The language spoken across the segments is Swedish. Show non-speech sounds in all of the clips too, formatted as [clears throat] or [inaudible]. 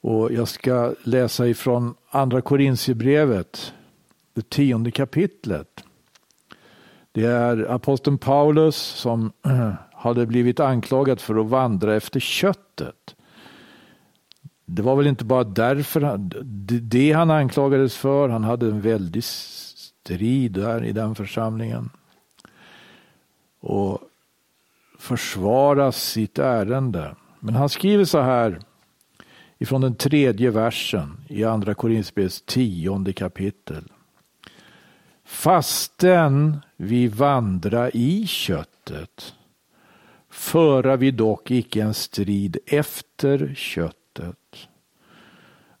Och jag ska läsa ifrån Andra Korintierbrevet, det tionde kapitlet. Det är aposteln Paulus som [clears throat] hade blivit anklagad för att vandra efter köttet. Det var väl inte bara därför det han anklagades för. Han hade en väldig strid där i den församlingen. Och försvara sitt ärende. Men han skriver så här ifrån den tredje versen i andra Korinthierbrevets tionde kapitel. Fastän vi vandra i köttet föra vi dock icke en strid efter köttet.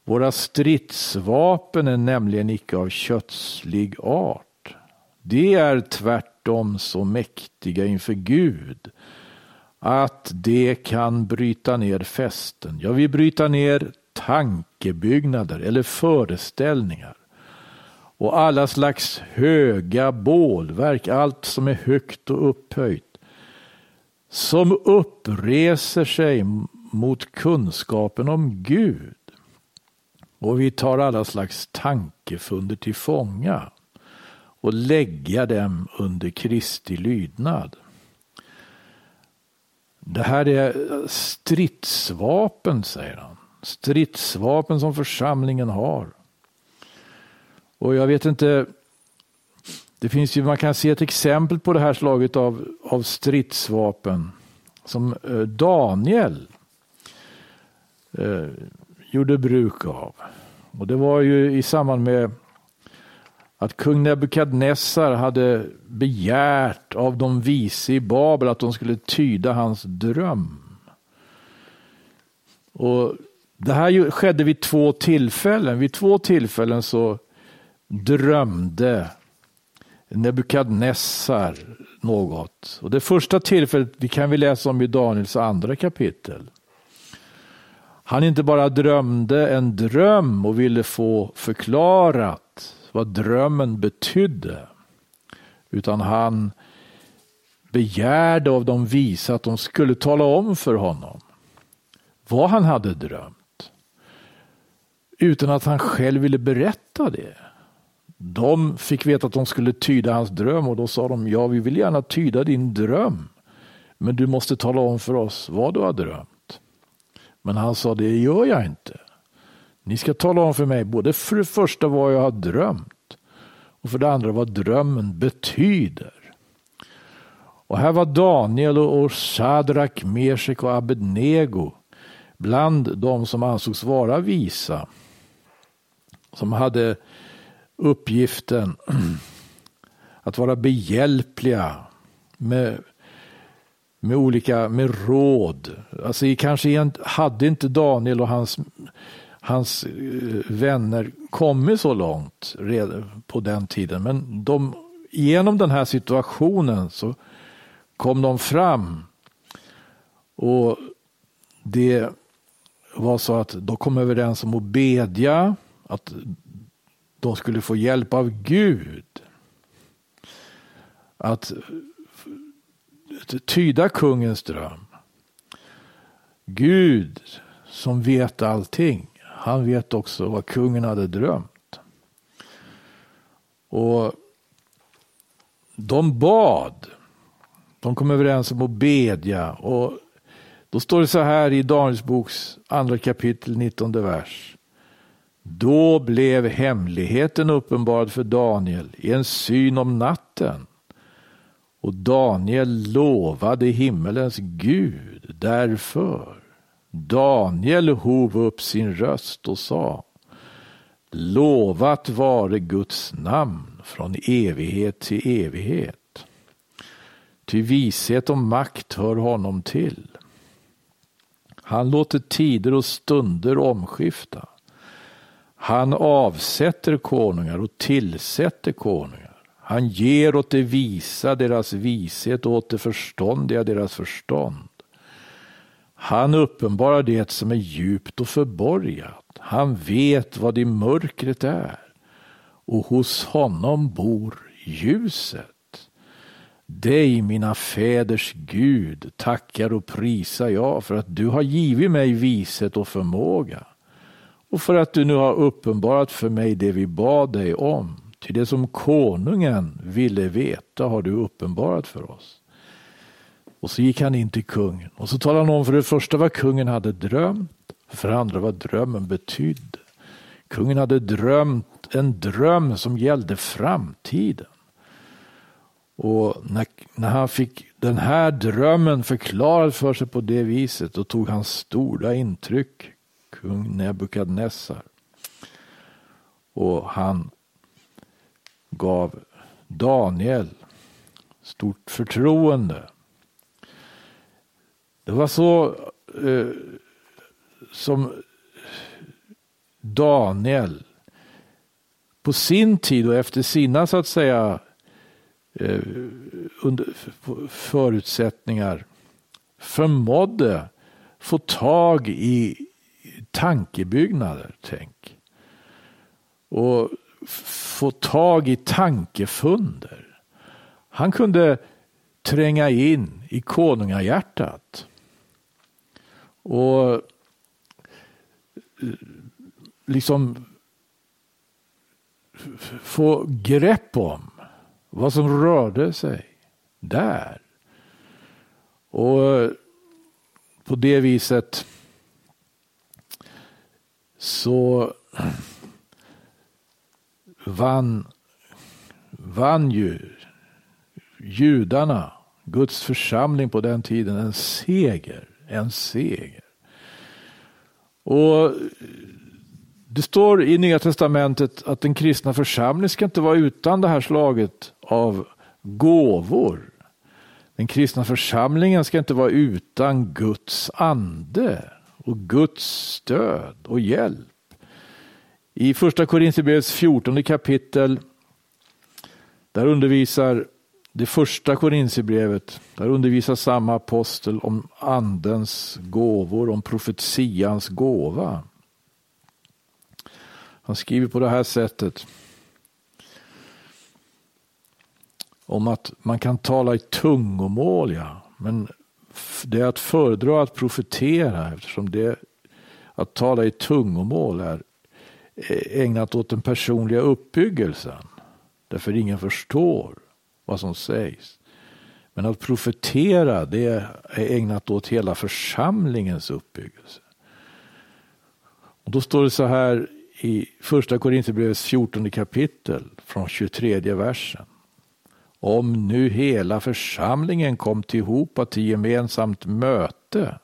Våra stridsvapen är nämligen icke av kötslig art. De är tvärtom så mäktiga inför Gud att det kan bryta ner fästen. Ja, vi bryter ner tankebyggnader eller föreställningar och alla slags höga bålverk, allt som är högt och upphöjt, som uppreser sig mot kunskapen om Gud. Och vi tar alla slags tankefunder till fånga och lägga dem under Kristi lydnad. Det här är stridsvapen, säger han. Stridsvapen som församlingen har. Och jag vet inte, det finns ju, man kan se ett exempel på det här slaget av, av stridsvapen som eh, Daniel eh, gjorde bruk av. Och det var ju i samband med att kung Nebukadnessar hade begärt av de vise i Babel att de skulle tyda hans dröm. Och Det här skedde vid två tillfällen. Vid två tillfällen så drömde Nebukadnessar något. Och det första tillfället det kan vi läsa om i Daniels andra kapitel. Han inte bara drömde en dröm och ville få förklarat vad drömmen betydde. Utan han begärde av de visa att de skulle tala om för honom vad han hade drömt. Utan att han själv ville berätta det. De fick veta att de skulle tyda hans dröm och då sa de ja, vi vill gärna tyda din dröm. Men du måste tala om för oss vad du har drömt. Men han sa det gör jag inte. Ni ska tala om för mig både för det första vad jag har drömt och för det andra vad drömmen betyder. Och här var Daniel och Sadrak, Mesek och Abednego bland de som ansågs vara visa. Som hade uppgiften [clears throat] att vara behjälpliga med, med olika med råd. Alltså kanske hade inte Daniel och hans, hans eh, vänner kommit så långt redan på den tiden. Men de, genom den här situationen så kom de fram. Och det var så att de kom överens om att bedja. Att de skulle få hjälp av Gud. Att tyda kungens dröm. Gud som vet allting. Han vet också vad kungen hade drömt. Och de bad. De kom överens om att bedja. Och då står det så här i Daniels boks andra kapitel 19 vers. Då blev hemligheten uppenbarad för Daniel i en syn om natten. Och Daniel lovade himmelens Gud därför. Daniel hov upp sin röst och sa Lovat vare Guds namn från evighet till evighet. Ty vishet och makt hör honom till. Han låter tider och stunder omskifta. Han avsätter konungar och tillsätter konungar. Han ger åt de visa deras vishet och åt de förståndiga deras förstånd. Han uppenbarar det som är djupt och förborgat. Han vet vad i mörkret är och hos honom bor ljuset. Dig, mina fäders Gud, tackar och prisar jag för att du har givit mig vishet och förmåga och för att du nu har uppenbarat för mig det vi bad dig om. Till det som konungen ville veta har du uppenbarat för oss. Och så gick han in till kungen och så talade han om för det första vad kungen hade drömt, för det andra vad drömmen betydde. Kungen hade drömt en dröm som gällde framtiden. Och när, när han fick den här drömmen förklarad för sig på det viset, då tog han stora intryck, kung Nebukadnessar. Och han gav Daniel stort förtroende. Det var så eh, som Daniel på sin tid och efter sina så att säga eh, under förutsättningar förmådde få tag i tankebyggnader, tänk. Och få tag i tankefunder. Han kunde tränga in i konungahjärtat. Och eh, liksom få grepp om vad som rörde sig där. Och eh, på det viset så vann, vann ju judarna, Guds församling på den tiden, en seger. En seger. Och det står i Nya Testamentet att den kristna församlingen ska inte vara utan det här slaget av gåvor. Den kristna församlingen ska inte vara utan Guds ande och Guds stöd och hjälp. I första Korinthierbrevets 14 kapitel där undervisar det första Korintierbrevet, där undervisar samma apostel om andens gåvor, om profetians gåva. Han skriver på det här sättet. Om att man kan tala i tungomål, ja. Men det är att föredra att profetera eftersom det att tala i tungomål är eh, ägnat åt den personliga uppbyggelsen. Därför ingen förstår vad som sägs. Men att profetera det är ägnat åt hela församlingens uppbyggelse. Och då står det så här i första Korinthierbrevets 14 kapitel från 23 versen. Om nu hela församlingen kom tillhopa till gemensamt möte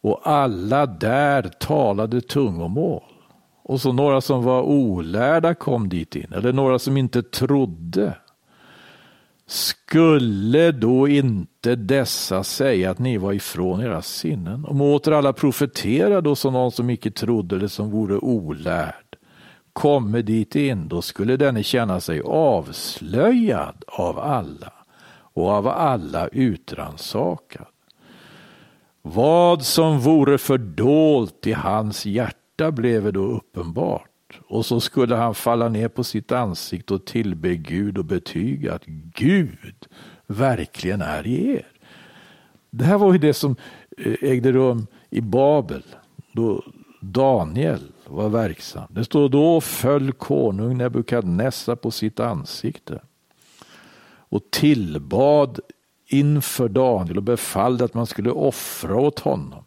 och alla där talade tungomål och så några som var olärda kom dit in eller några som inte trodde. Skulle då inte dessa säga att ni var ifrån era sinnen? Om åter alla profetera då som någon som icke trodde eller som vore olärd komme dit in, då skulle denne känna sig avslöjad av alla och av alla utransakad. Vad som vore fördolt i hans hjärta blev då uppenbart och så skulle han falla ner på sitt ansikte och tillbe Gud och betyga att Gud verkligen är i er. Det här var ju det som eh, ägde rum i Babel då Daniel var verksam. Det står då föll konung Nebukadnessar på sitt ansikte och tillbad inför Daniel och befallde att man skulle offra åt honom.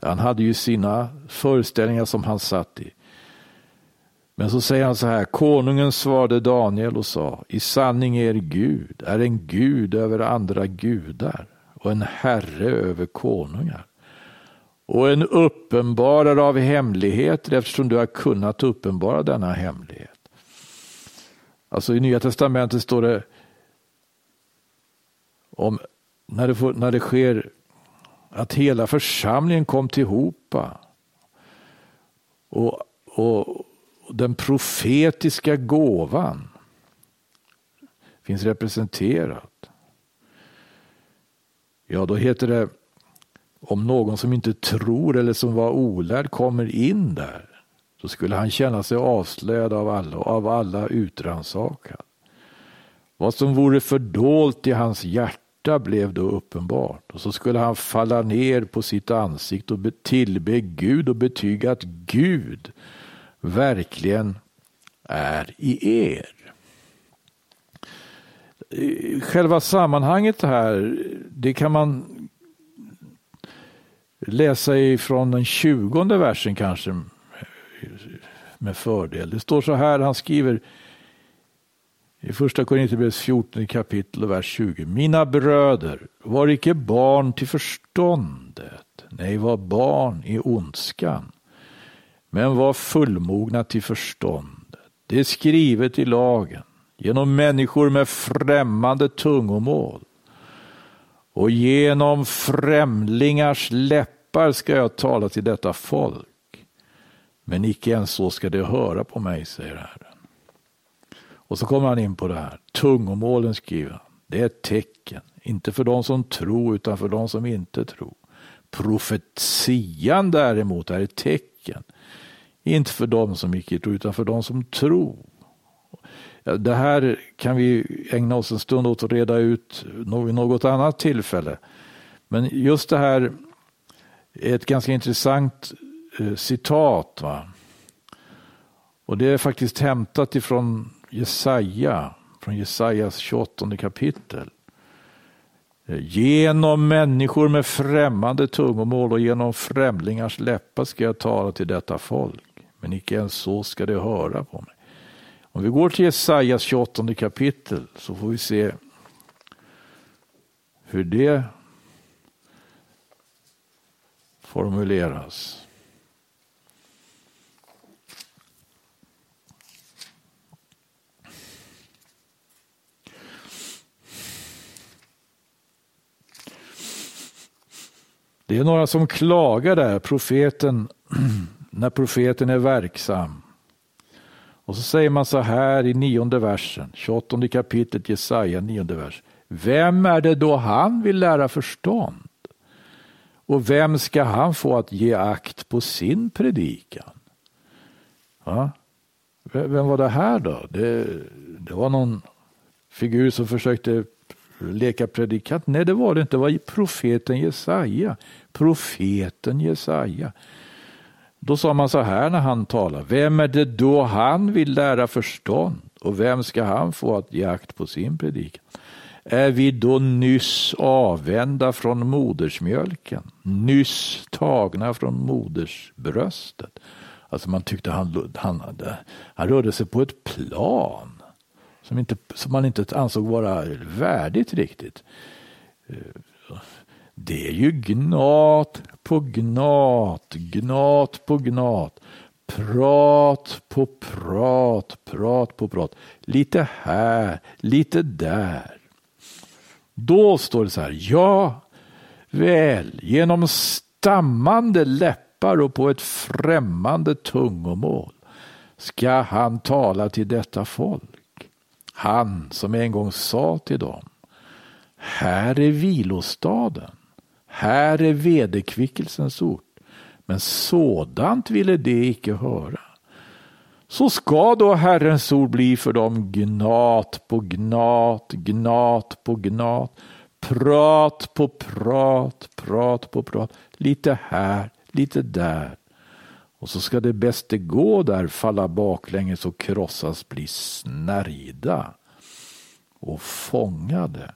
Han hade ju sina föreställningar som han satt i. Men så säger han så här, konungen svarade Daniel och sa, i sanning er Gud är en Gud över andra gudar och en herre över konungar och en uppenbarare av hemligheter eftersom du har kunnat uppenbara denna hemlighet. Alltså i Nya Testamentet står det om när det, får, när det sker att hela församlingen kom tillhopa och, och, den profetiska gåvan finns representerad. Ja, då heter det om någon som inte tror eller som var olärd kommer in där, så skulle han känna sig avslöjad av alla och av alla utransakad. Vad som vore fördolt i hans hjärta hjärta blev då uppenbart. Och så skulle han falla ner på sitt ansikte och tillbe Gud och betyga att Gud verkligen är i er. Själva sammanhanget här, det kan man läsa ifrån den tjugonde versen kanske med fördel. Det står så här, han skriver i första Korinthierbrevets 14 kapitel och vers 20. Mina bröder, var icke barn till förståndet, nej, var barn i ondskan, men var fullmogna till förståndet. Det är skrivet i lagen, genom människor med främmande tungomål och genom främlingars läppar ska jag tala till detta folk. Men icke ens så ska det höra på mig, säger Herren. Och så kommer han in på det här. Tungomålen skriver han. Det är ett tecken, inte för de som tror utan för de som inte tror. Profetian däremot är ett tecken, inte för dem som icke tror utan för dem som tror. Det här kan vi ägna oss en stund åt att reda ut vid något annat tillfälle. Men just det här är ett ganska intressant eh, citat. Va? Och det är faktiskt hämtat ifrån Jesaja, från Jesajas 28 kapitel. Eh, genom människor med främmande tungomål och genom främlingars läppar ska jag tala till detta folk. Men icke ens så ska det höra på mig. Om vi går till Jesajas 28 kapitel så får vi se hur det formuleras. Det är några som klagar där, profeten, [clears throat] när profeten är verksam. Och så säger man så här i nionde versen, 28 kapitlet Jesaja, nionde vers. Vem är det då han vill lära förstånd? Och vem ska han få att ge akt på sin predikan? Ja? Vem var det här då? Det, det var någon figur som försökte leka predikant. Nej, det var det inte. Det var profeten Jesaja. Profeten Jesaja. Då sa man så här när han talade. Vem är det då han vill lära förstånd? Och vem ska han få att ge akt på sin predikan? Är vi då nyss avvända från modersmjölken? Nyss tagna från modersbröstet? Alltså man tyckte han, han, han rörde sig på ett plan som, inte, som man inte ansåg vara värdigt riktigt. Eh, det är ju gnat på gnat, gnat på gnat. Prat på prat, prat på prat. Lite här, lite där. Då står det så här, ja, väl, genom stammande läppar och på ett främmande tungomål ska han tala till detta folk. Han som en gång sa till dem, här är vilostaden, här är vederkvickelsens ort, men sådant ville de icke höra. Så ska då Herrens ord bli för dem gnat på gnat, gnat på gnat, prat på prat, prat på prat, lite här, lite där. Och så ska det bäste gå där falla baklänges och krossas, bli snärjda och fångade.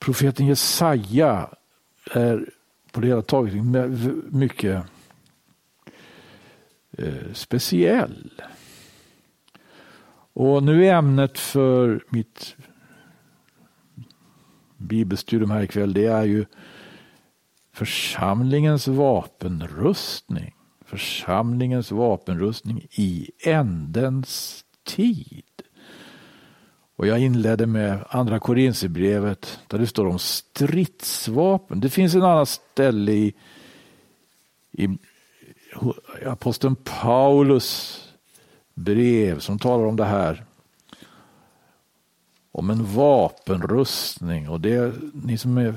Profeten Jesaja är på det hela taget mycket eh, speciell. Och nu är ämnet för mitt bibelstudium här ikväll, det är ju församlingens vapenrustning. Församlingens vapenrustning i ändens tid. Och jag inledde med andra Korinthierbrevet där det står om stridsvapen. Det finns en annan ställe i, i aposteln Paulus brev som talar om det här. Om en vapenrustning och det ni som är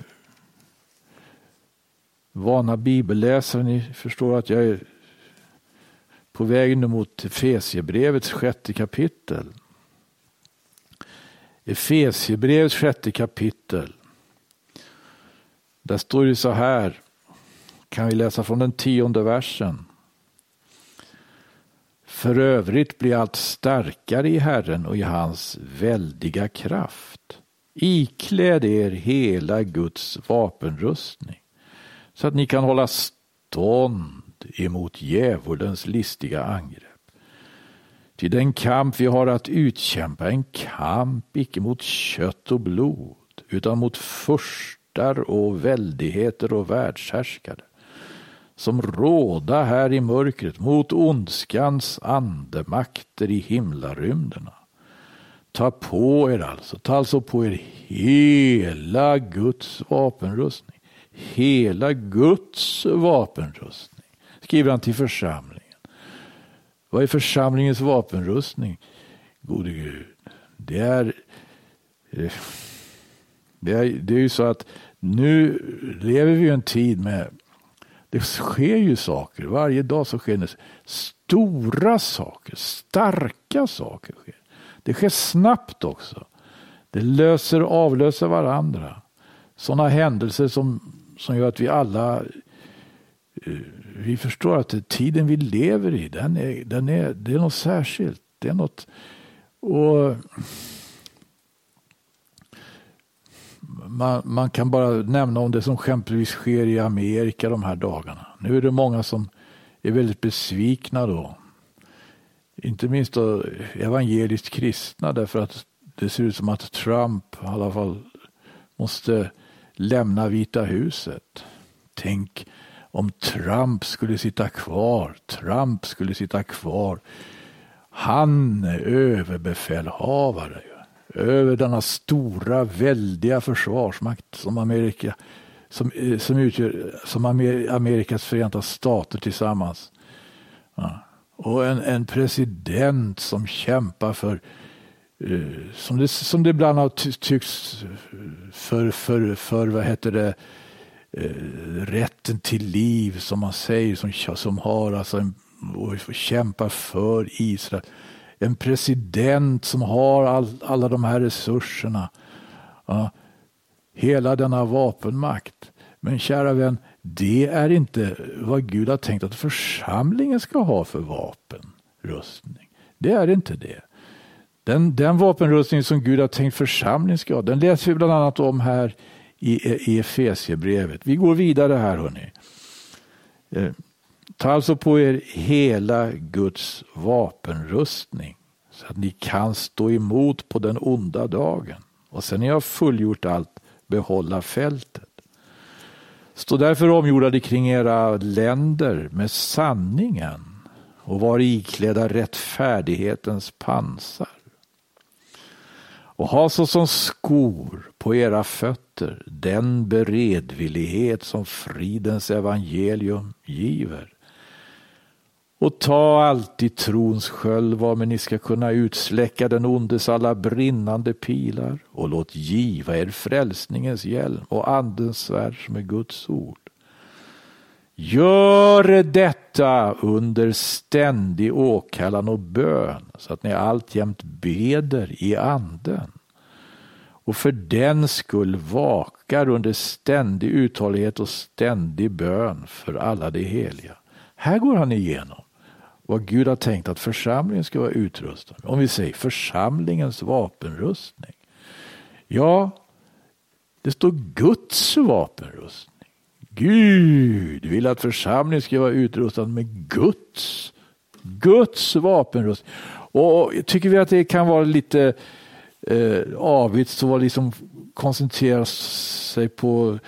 vana bibelläsare, ni förstår att jag är på väg nu mot Fesiebrevets sjätte kapitel. Efesierbrevets sjätte kapitel. Där står det så här, kan vi läsa från den tionde versen. För övrigt blir allt starkare i Herren och i hans väldiga kraft. Ikläd er hela Guds vapenrustning så att ni kan hålla stånd emot djävulens listiga angrepp. Till den kamp vi har att utkämpa en kamp icke mot kött och blod utan mot furstar och väldigheter och världshärskare som råda här i mörkret mot ondskans andemakter i himlarymderna. Ta på er alltså, ta alltså på er hela Guds vapenrustning. Hela Guds vapenrustning, skriver han till församlingen. Vad är församlingens vapenrustning? Gode Gud, det är, eh, det är, det är ju så att nu lever vi i en tid med det sker ju saker. Varje dag så sker det stora saker, starka saker. sker. Det sker snabbt också. Det löser och avlöser varandra. Sådana händelser som, som gör att vi alla eh, vi förstår att tiden vi lever i, den är, den är, det är något särskilt. Det är något... Och man, man, kan bara nämna om det som exempelvis sker i Amerika de här dagarna. Nu är det många som är väldigt besvikna då. Inte minst då evangeliskt kristna därför att det ser ut som att Trump i alla fall måste lämna Vita huset. Tänk om Trump skulle sitta kvar. Trump skulle sitta kvar. Han är överbefälhavare över denna stora, väldiga försvarsmakt som Amerika som, eh, som utgör som Amerikas förenta stater tillsammans. Ja. Och en, en president som kämpar för uh, som, det, som det ibland har tyckts för, för, för vad heter det, uh, Eh, rätten till liv som man säger som, som har alltså en, och kämpar för Israel en president som har all, alla de här resurserna. Ja, hela denna vapenmakt. Men kära vän, det är inte vad Gud har tänkt att församlingen ska ha för vapenrustning. Det är inte det. Den, den vapenrustning som Gud har tänkt församlingen ska ha, den läser vi bland annat om här i, i Efesiebrevet. Vi går vidare här hörni. Eh, ta alltså på er hela Guds vapenrustning så att ni kan stå emot på den onda dagen. Och sen när jag har fullgjort allt, behålla fältet. Stå därför omgjordade kring era länder med sanningen och var iklädda rättfärdighetens pansar. Och ha såsom skor på era fötter den beredvillighet som fridens evangelium giver. Och ta alltid trons sköld varmed ni ska kunna utsläcka den ondes alla brinnande pilar och låt giva er frälsningens hjälm och andens svärd som är Guds ord. Gör detta under ständig åkallan och bön så att ni alltjämt beder i anden och för den skull vakar under ständig uthållighet och ständig bön för alla de heliga. Här går han igenom vad Gud har tänkt att församlingen ska vara utrustad med. Om vi säger församlingens vapenrustning. Ja, det står Guds vapenrustning. Gud vill att församlingen ska vara utrustad med Guds, Guds vapenrustning. Och tycker vi att det kan vara lite eh, avigt att liksom koncentrera sig på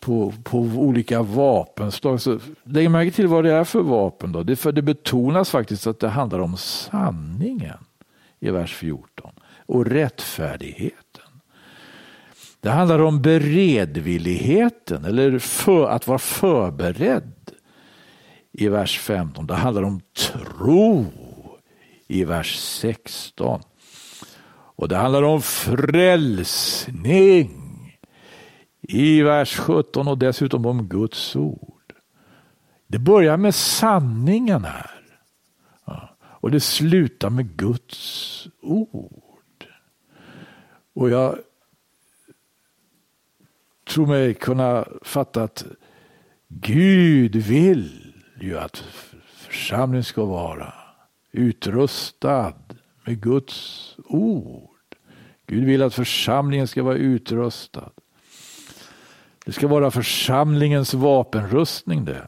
på, på olika vapenslag. Så lägg märke till vad det är för vapen. Då. Det, för det betonas faktiskt att det handlar om sanningen i vers 14 och rättfärdigheten. Det handlar om beredvilligheten eller för, att vara förberedd i vers 15. Det handlar om tro i vers 16. Och det handlar om frälsning i vers 17 och dessutom om Guds ord. Det börjar med sanningen här. Och det slutar med Guds ord. Och jag tror mig kunna fatta att Gud vill ju att församlingen ska vara utrustad med Guds ord. Gud vill att församlingen ska vara utrustad. Det ska vara församlingens vapenrustning det.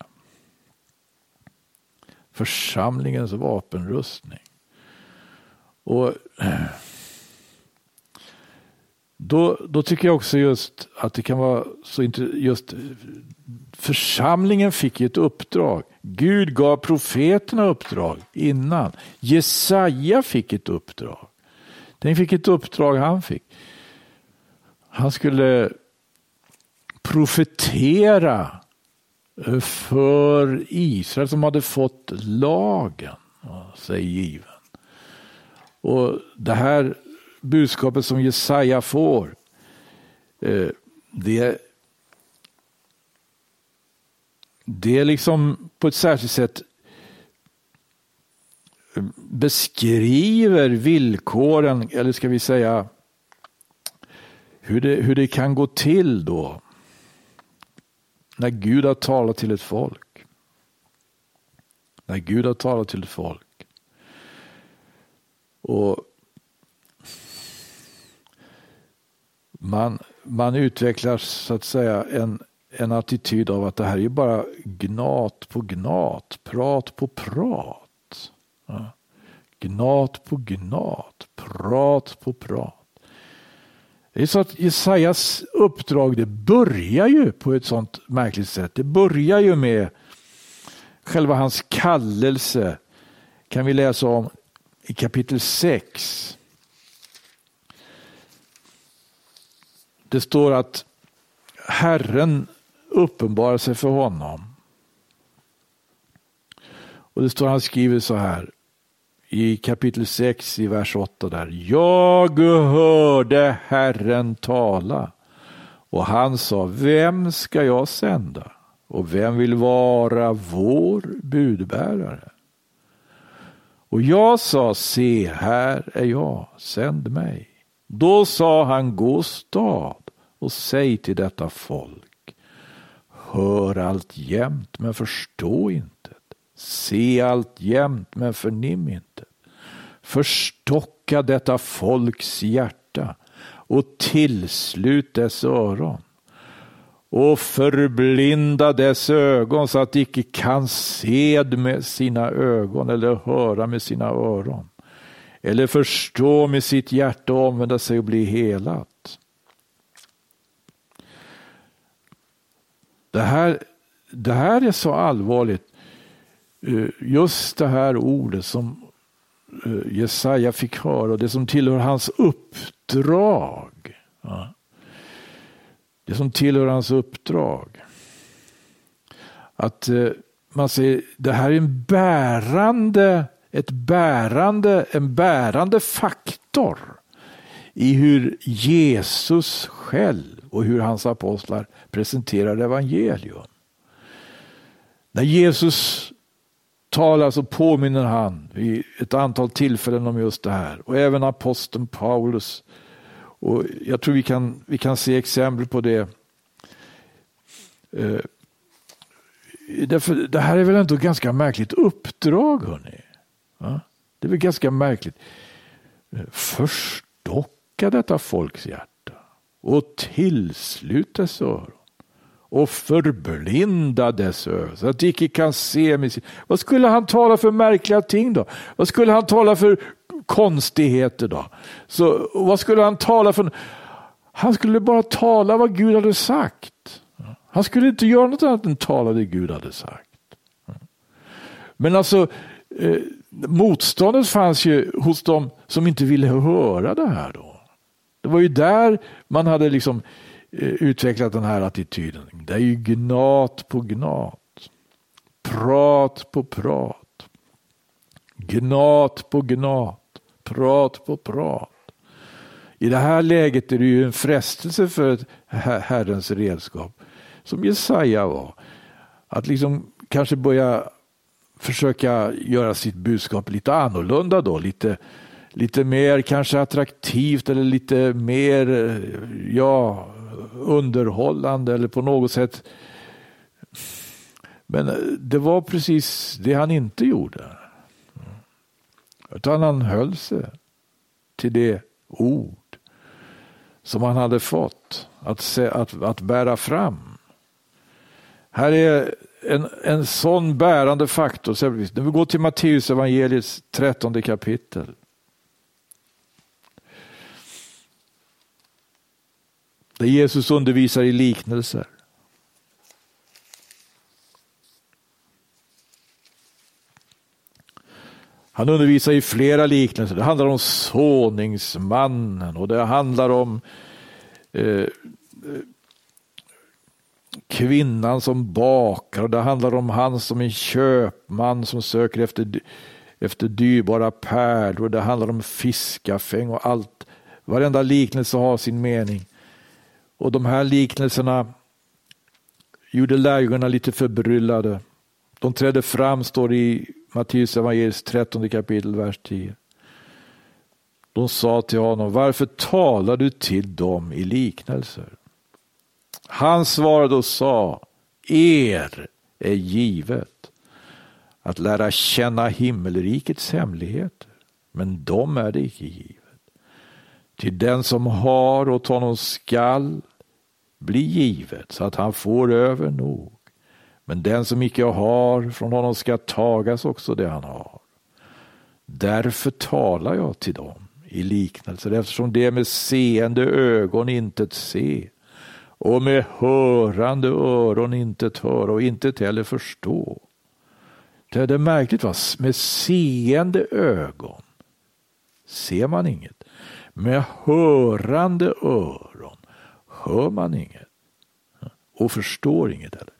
Församlingens vapenrustning. Och [clears throat] då, då tycker jag också just att det kan vara så just församlingen fick ett uppdrag. Gud gav profeterna uppdrag innan. Jesaja fick ett uppdrag. Den fick ett uppdrag han fick. Han skulle profetera eh, för Israel som hade fått lagen sig given. Och det här budskapet som Jesaja får, eh, det, det är liksom på ett särskilt sätt eh, beskriver villkoren, eller ska vi säga hur det, hur det kan gå till då när Gud har talat till ett folk. När Gud har talat till ett folk. Och man, man utvecklar så att säga en, en attityd av att det här är bara gnat på gnat, prat på prat. Ja. Gnat på gnat, prat på prat. Det är så att Jesajas uppdrag det börjar ju på ett sånt märkligt sätt. Det börjar ju med själva hans kallelse. kan vi läsa om i kapitel 6. Det står att Herren uppenbarar sig för honom. Och det står han skriver så här i kapitel 6 i vers 8 där. Jag hörde Herren tala och han sa, vem ska jag sända? Och vem vill vara vår budbärare? Och jag sa, se här är jag, sänd mig. Då sa han, gå stad och säg till detta folk, hör allt jämt men förstå inte. Se allt jämt men förnim inte. Förstocka detta folks hjärta och tillslut dess öron och förblinda dess ögon så att de icke kan se med sina ögon eller höra med sina öron eller förstå med sitt hjärta och omvända sig och bli helat. Det här, det här är så allvarligt. Eh, just det här ordet som eh, Jesaja fick höra och det som tillhör hans uppdrag. Det som tillhör hans uppdrag. Att eh, man säger det här är en bärande, ett bärande, en bärande faktor i hur Jesus själv och hur hans apostlar presenterar evangelium. När Jesus talar så påminner han vid ett antal tillfällen om just det här. Och även aposteln Paulus. Och jag tror vi kan, vi kan se exempel på det. Eh, därför, det här är väl ändå ett ganska märkligt uppdrag. Hörni. Ja? Det är väl ganska märkligt. Eh, förstocka detta folks hjärta och tillslutes dess öron och förblinda dess ögon så att de icke kan se med sin... Vad skulle han tala för märkliga ting då? Vad skulle han tala för konstigheter då? Så, vad skulle han tala för? Han skulle bara tala vad Gud hade sagt. Han skulle inte göra något annat än tala det Gud hade sagt. Men alltså eh, motståndet fanns ju hos dem som inte ville höra det här då. Det var ju där man hade liksom eh, utvecklat den här attityden. Det är ju gnat på gnat. Prat på prat. Gnat på gnat. Prat på prat. I det här läget är det ju en frestelse för ett Herrens redskap, som Jesaja var, att liksom kanske börja försöka göra sitt budskap lite annorlunda då, lite lite mer kanske attraktivt eller lite mer ja, underhållande eller på något sätt. Men eh, det var precis det han inte gjorde. Utan han höll sig till det ord som han hade fått att, se, att, att bära fram. Här är en, en sån bärande faktor. När vi går till Matteus evangeliets trettonde kapitel. Där Jesus undervisar i liknelser. Han undervisar i flera liknelser. Det handlar om såningsmannen och det handlar om eh, kvinnan som bakar och det handlar om han som en köpman som söker efter, efter dyrbara pärlor. Det handlar om fiskafäng och allt. Varenda liknelse har sin mening. Och de här liknelserna gjorde lärjungarna lite förbryllade. De trädde fram, står det i Matteus evangeliets 13 kapitel, vers 10. De sa till honom, varför talar du till dem i liknelser? Han svarade och sa, er är givet att lära känna himmelrikets hemligheter, men dem är det icke givet. Till den som har åt honom skall bli givet så att han får över nog. Men den som icke har, från honom ska tagas också det han har. Därför talar jag till dem i liknelser, eftersom det med seende ögon intet se och med hörande öron intet höra och intet heller förstå. Det är märkligt, va? med seende ögon ser man inget. Med hörande öron hör man inget och förstår inget heller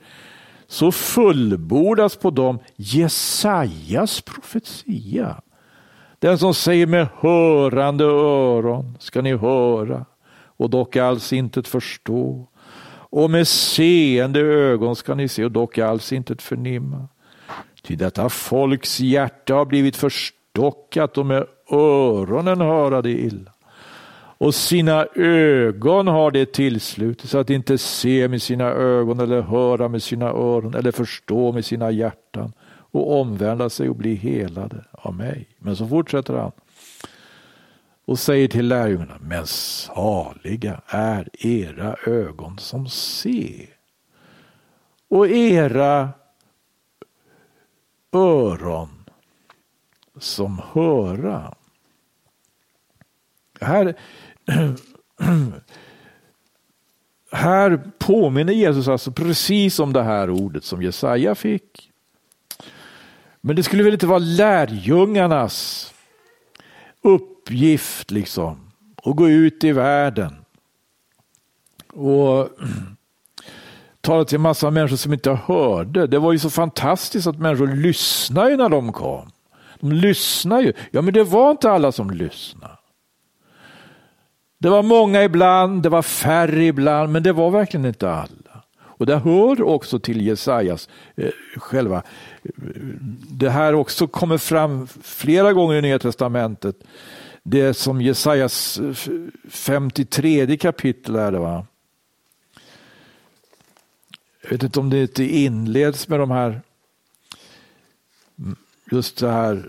så fullbordas på dem Jesajas profetia. Den som säger med hörande öron ska ni höra och dock alls inte förstå. Och med seende ögon ska ni se och dock alls inte förnimma. Ty detta folks hjärta har blivit förstockat och med öronen höra det illa och sina ögon har det tillslutit så att inte se med sina ögon eller höra med sina öron eller förstå med sina hjärtan och omvända sig och bli helade av mig. Men så fortsätter han och säger till lärjungarna, men saliga är era ögon som se och era öron som höra. Här här påminner Jesus alltså precis om det här ordet som Jesaja fick. Men det skulle väl inte vara lärjungarnas uppgift liksom att gå ut i världen och tala till en massa människor som inte hörde. Det var ju så fantastiskt att människor lyssnade när de kom. De lyssnade ju. Ja, men det var inte alla som lyssnade. Det var många ibland, det var färre ibland, men det var verkligen inte alla. Och det hör också till Jesajas eh, själva. Eh, det här också kommer fram flera gånger i Nya Testamentet. Det som Jesajas eh, 53 kapitel är det va? Jag vet inte om det inte inleds med de här mm, just det här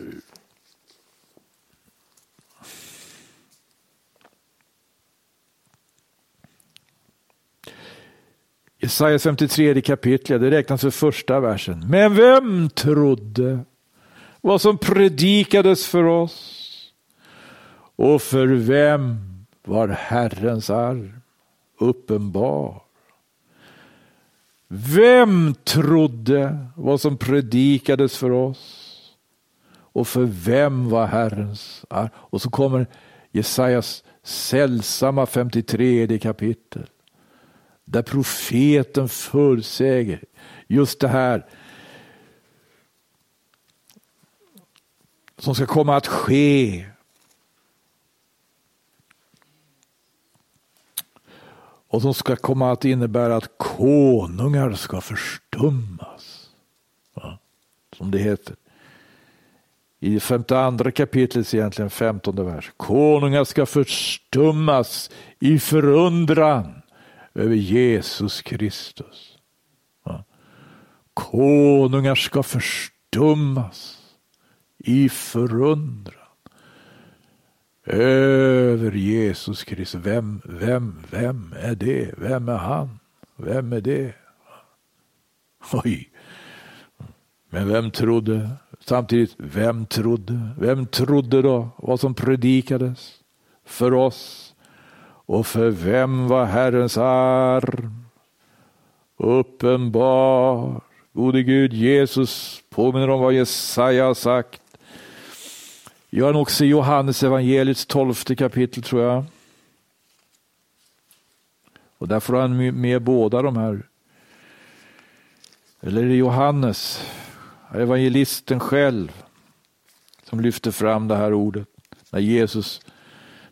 Jesajas 53 kapitel, det räknas för första versen. Men vem trodde vad som predikades för oss? Och för vem var Herrens arm uppenbar? Vem trodde vad som predikades för oss? Och för vem var Herrens arm? Och så kommer Jesajas sällsamma 53 kapitel där profeten förutsäger just det här som ska komma att ske. Och som ska komma att innebära att konungar ska förstummas. Ja, som det heter i 52 kapitlet, egentligen 15 vers. Konungar ska förstummas i förundran över Jesus Kristus. Ja. Konungar ska förstummas i förundran över Jesus Kristus. Vem, vem, vem är det? Vem är han? Vem är det? Oj. Men vem trodde? Samtidigt, vem trodde? Vem trodde då vad som predikades för oss? Och för vem var Herrens arm uppenbar? Gode Gud, Jesus påminner om vad Jesaja har sagt. Jag har också i Johannes evangeliets tolfte kapitel tror jag. Och där får han med båda de här. Eller är det Johannes, evangelisten själv, som lyfter fram det här ordet. När Jesus,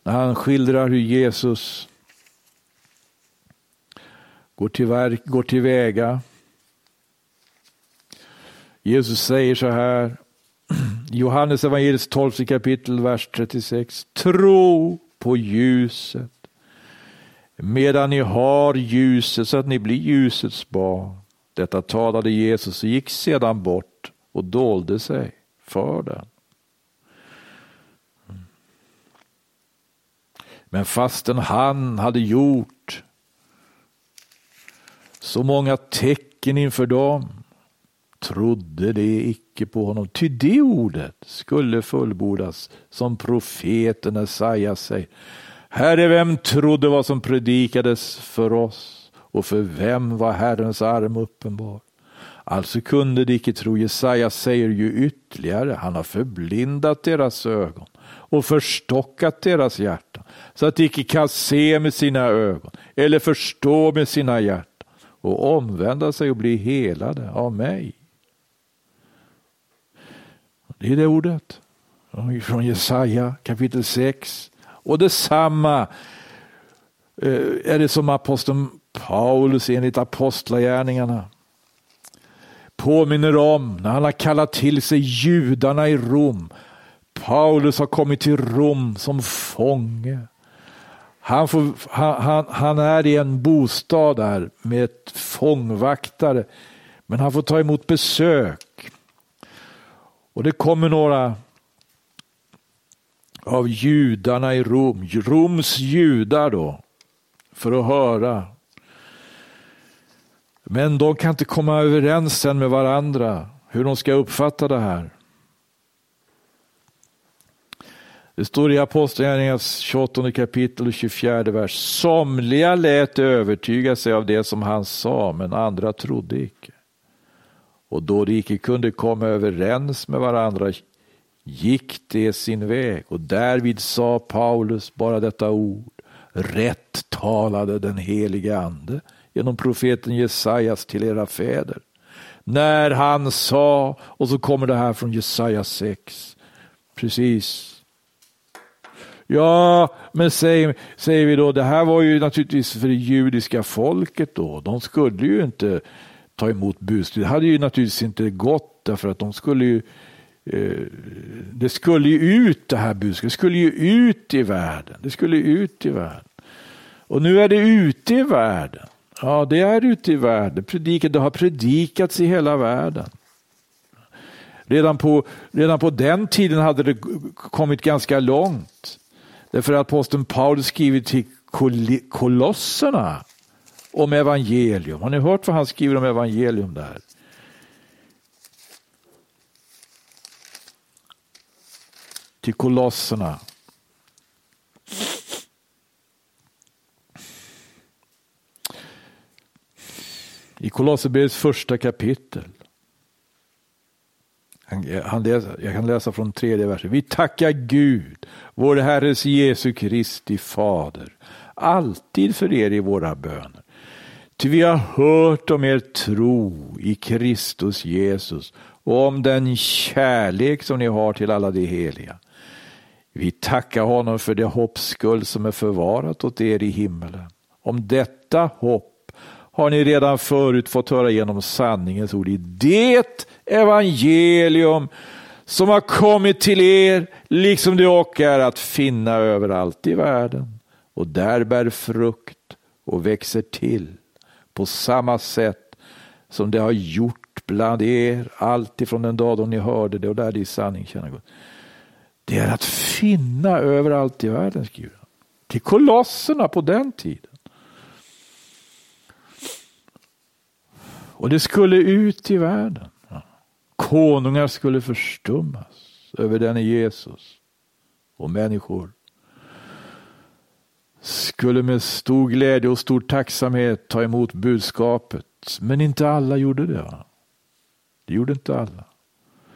när han skildrar hur Jesus går till, verk, går till väga. Jesus säger så här, [clears throat] Johannes evangeliets 12 kapitel, vers 36. Tro på ljuset medan ni har ljuset så att ni blir ljusets barn. Detta talade Jesus och gick sedan bort och dolde sig för den. Men fastän han hade gjort så många tecken inför dem trodde de icke på honom. Ty det ordet skulle fullbordas som profeten Jesaja säger. Herre, vem trodde vad som predikades för oss och för vem var Herrens arm uppenbar? Alltså kunde de icke tro. Jesaja säger ju ytterligare, han har förblindat deras ögon och förstockat deras hjärtan så att de icke kan se med sina ögon eller förstå med sina hjärtan och omvända sig och bli helade av mig. Det är det ordet från Jesaja kapitel 6. Och detsamma eh, är det som aposteln Paulus enligt apostlagärningarna påminner om när han har kallat till sig judarna i Rom. Paulus har kommit till Rom som fånge. Han, får, han, han, han är i en bostad där med ett fångvaktare, men han får ta emot besök. Och det kommer några av judarna i Rom, Roms judar då, för att höra. Men de kan inte komma överens sen med varandra hur de ska uppfatta det här. Det står i Apostlagärningarnas 28 kapitel och 24 vers. Somliga lät övertyga sig av det som han sa, men andra trodde icke. Och då de icke kunde komma överens med varandra gick de sin väg och därvid sa Paulus bara detta ord. Rätt talade den helige ande genom profeten Jesajas till era fäder. När han sa, och så kommer det här från Jesaja 6. Precis. Ja, men säger, säger vi då, det här var ju naturligtvis för det judiska folket då. De skulle ju inte ta emot budskapet. Det hade ju naturligtvis inte gått därför att de skulle ju eh, det skulle ju ut det här budskapet, det skulle ju ut i världen. Det skulle ut i världen. Och nu är det ute i världen. Ja, det är ute i världen. Predikat, det har predikats i hela världen. Redan på, redan på den tiden hade det kommit ganska långt. Därför att aposteln Paulus skrivit till kolosserna om evangelium. Har ni hört vad han skriver om evangelium där? Till kolosserna. I Kolosserbrevets första kapitel. Han läser, jag kan läsa från tredje versen. Vi tackar Gud, vår Herres Jesu Kristi Fader, alltid för er i våra böner. Ty vi har hört om er tro i Kristus Jesus och om den kärlek som ni har till alla de heliga. Vi tackar honom för det hoppskull som är förvarat åt er i himmelen. Om detta hopp har ni redan förut fått höra genom sanningens ord i det evangelium som har kommit till er, liksom det och är att finna överallt i världen och där bär frukt och växer till på samma sätt som det har gjort bland er alltifrån den dag då ni hörde det och lärde i sanning känna Gud. Det är att finna överallt i världen, skriver han. Till kolosserna på den tiden. Och det skulle ut i världen. Konungar skulle förstummas över denne Jesus. Och människor skulle med stor glädje och stor tacksamhet ta emot budskapet. Men inte alla gjorde det. Det gjorde inte alla.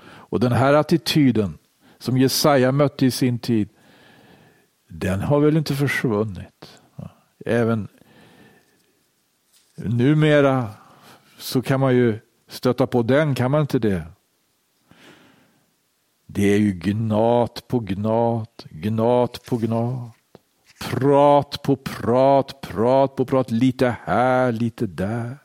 Och den här attityden som Jesaja mötte i sin tid, den har väl inte försvunnit. Även numera så kan man ju stöta på den, kan man inte det? Det är ju gnat på gnat, gnat på gnat. Prat på prat, prat på prat, lite här, lite där.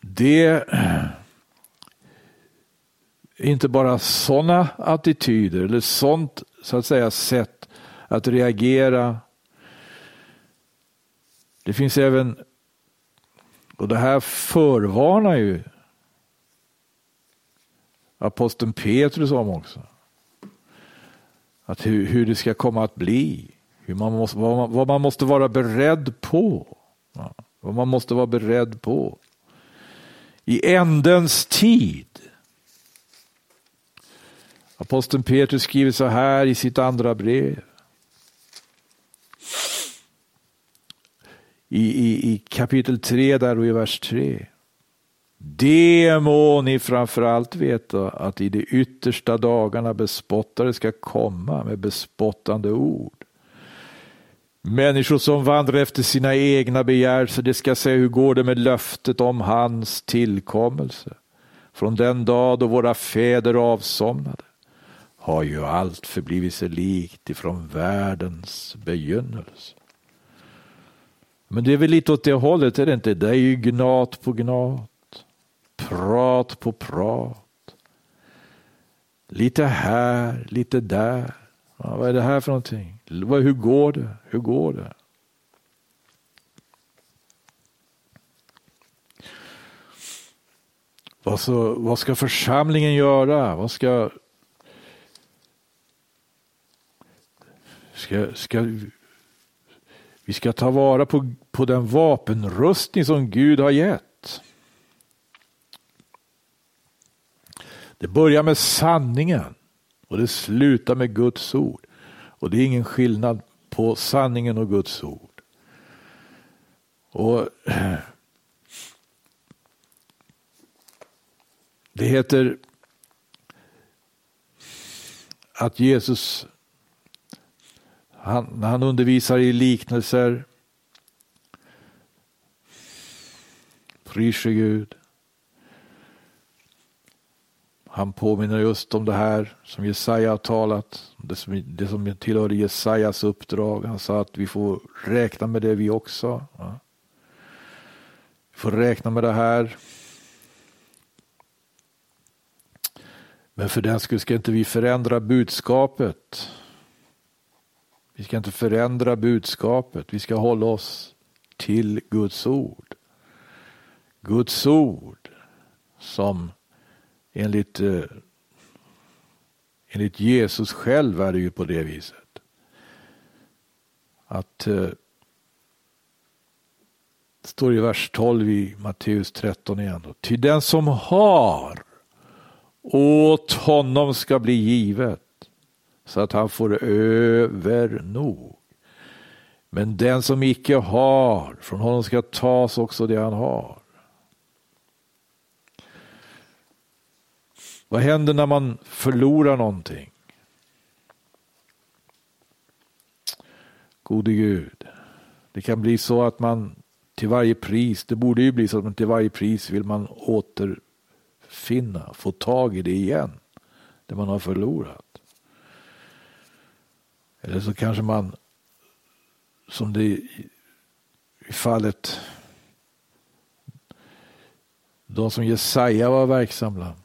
Det är inte bara sådana attityder eller sånt så att säga sätt att reagera. Det finns även, och det här förvarnar ju aposteln Petrus om också. Att hur, hur det ska komma att bli. Hur man måste, vad, man, vad man måste vara beredd på. Ja, vad man måste vara beredd på. I ändens tid. Aposteln Petrus skriver så här i sitt andra brev. I, i, i kapitel 3 där och i vers 3. Det må ni framförallt veta att i de yttersta dagarna bespottare ska komma med bespottande ord. Människor som vandrar efter sina egna begär, så de ska säga hur går det med löftet om hans tillkommelse. Från den dag då våra fäder avsomnade har ju allt förblivit sig likt ifrån världens begynnelse. Men det är väl lite åt det hållet, är det inte? Det är ju gnat på gnat. Prat på prat. Lite här, lite där. Ja, vad är det här för någonting? Hur går det? Hur går det? Vad, så, vad ska församlingen göra? Vad ska, ska, ska vi ska ta vara på, på den vapenrustning som Gud har gett. Det börjar med sanningen och det slutar med Guds ord. Och det är ingen skillnad på sanningen och Guds ord. Och [clears throat] Det heter att Jesus, han, när han undervisar i liknelser, pris Gud, han påminner just om det här som Jesaja har talat, det som, det som tillhörde Jesajas uppdrag. Han sa att vi får räkna med det vi också. Ja. Vi får räkna med det här. Men för den skull ska inte vi förändra budskapet. Vi ska inte förändra budskapet. Vi ska hålla oss till Guds ord. Guds ord som enligt, eh, enligt Jesus själv är det ju på det viset. Att eh, det står i vers 12 i Matteus 13 igen. Då. Ty den som har åt honom ska bli givet så att han får över nog. Men den som icke har, från honom ska tas också det han har. Vad händer när man förlorar någonting? Gode Gud, det kan bli så att man till varje pris, det borde ju bli så att man till varje pris vill man återfinna, få tag i det igen, det man har förlorat. Eller så kanske man, som det i fallet de som Jesaja var verksam bland,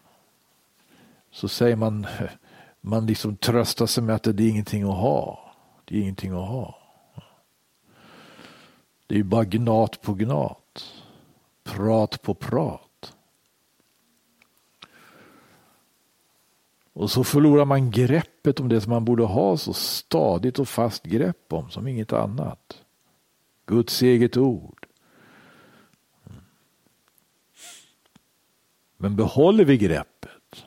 så säger man, [laughs] man liksom tröstar sig med att det är ingenting att ha. Det är ingenting att ha. Det är ju bara gnat på gnat. Prat på prat. Och så förlorar man greppet om det som man borde ha så stadigt och fast grepp om som inget annat. Guds eget ord. Mm. Men behåller vi greppet,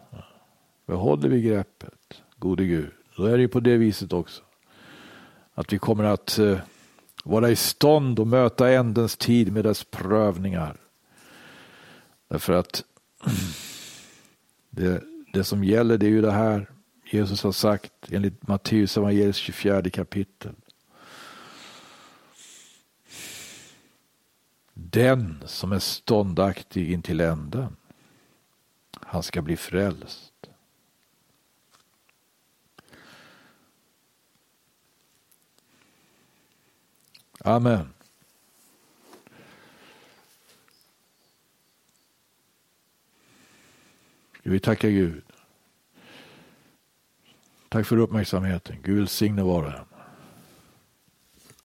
behåller vi greppet, gode Gud, då är det ju på det viset också. Att vi kommer att eh, vara i stånd att möta ändens tid med dess prövningar. Därför att [clears throat] det, det som gäller det är ju det här Jesus har sagt enligt Matteus evangeliets 24 kapitel. Den som är ståndaktig intill änden, han ska bli frälst. Amen. Vi tackar Gud. Tack för uppmärksamheten. Gud välsigne var och en.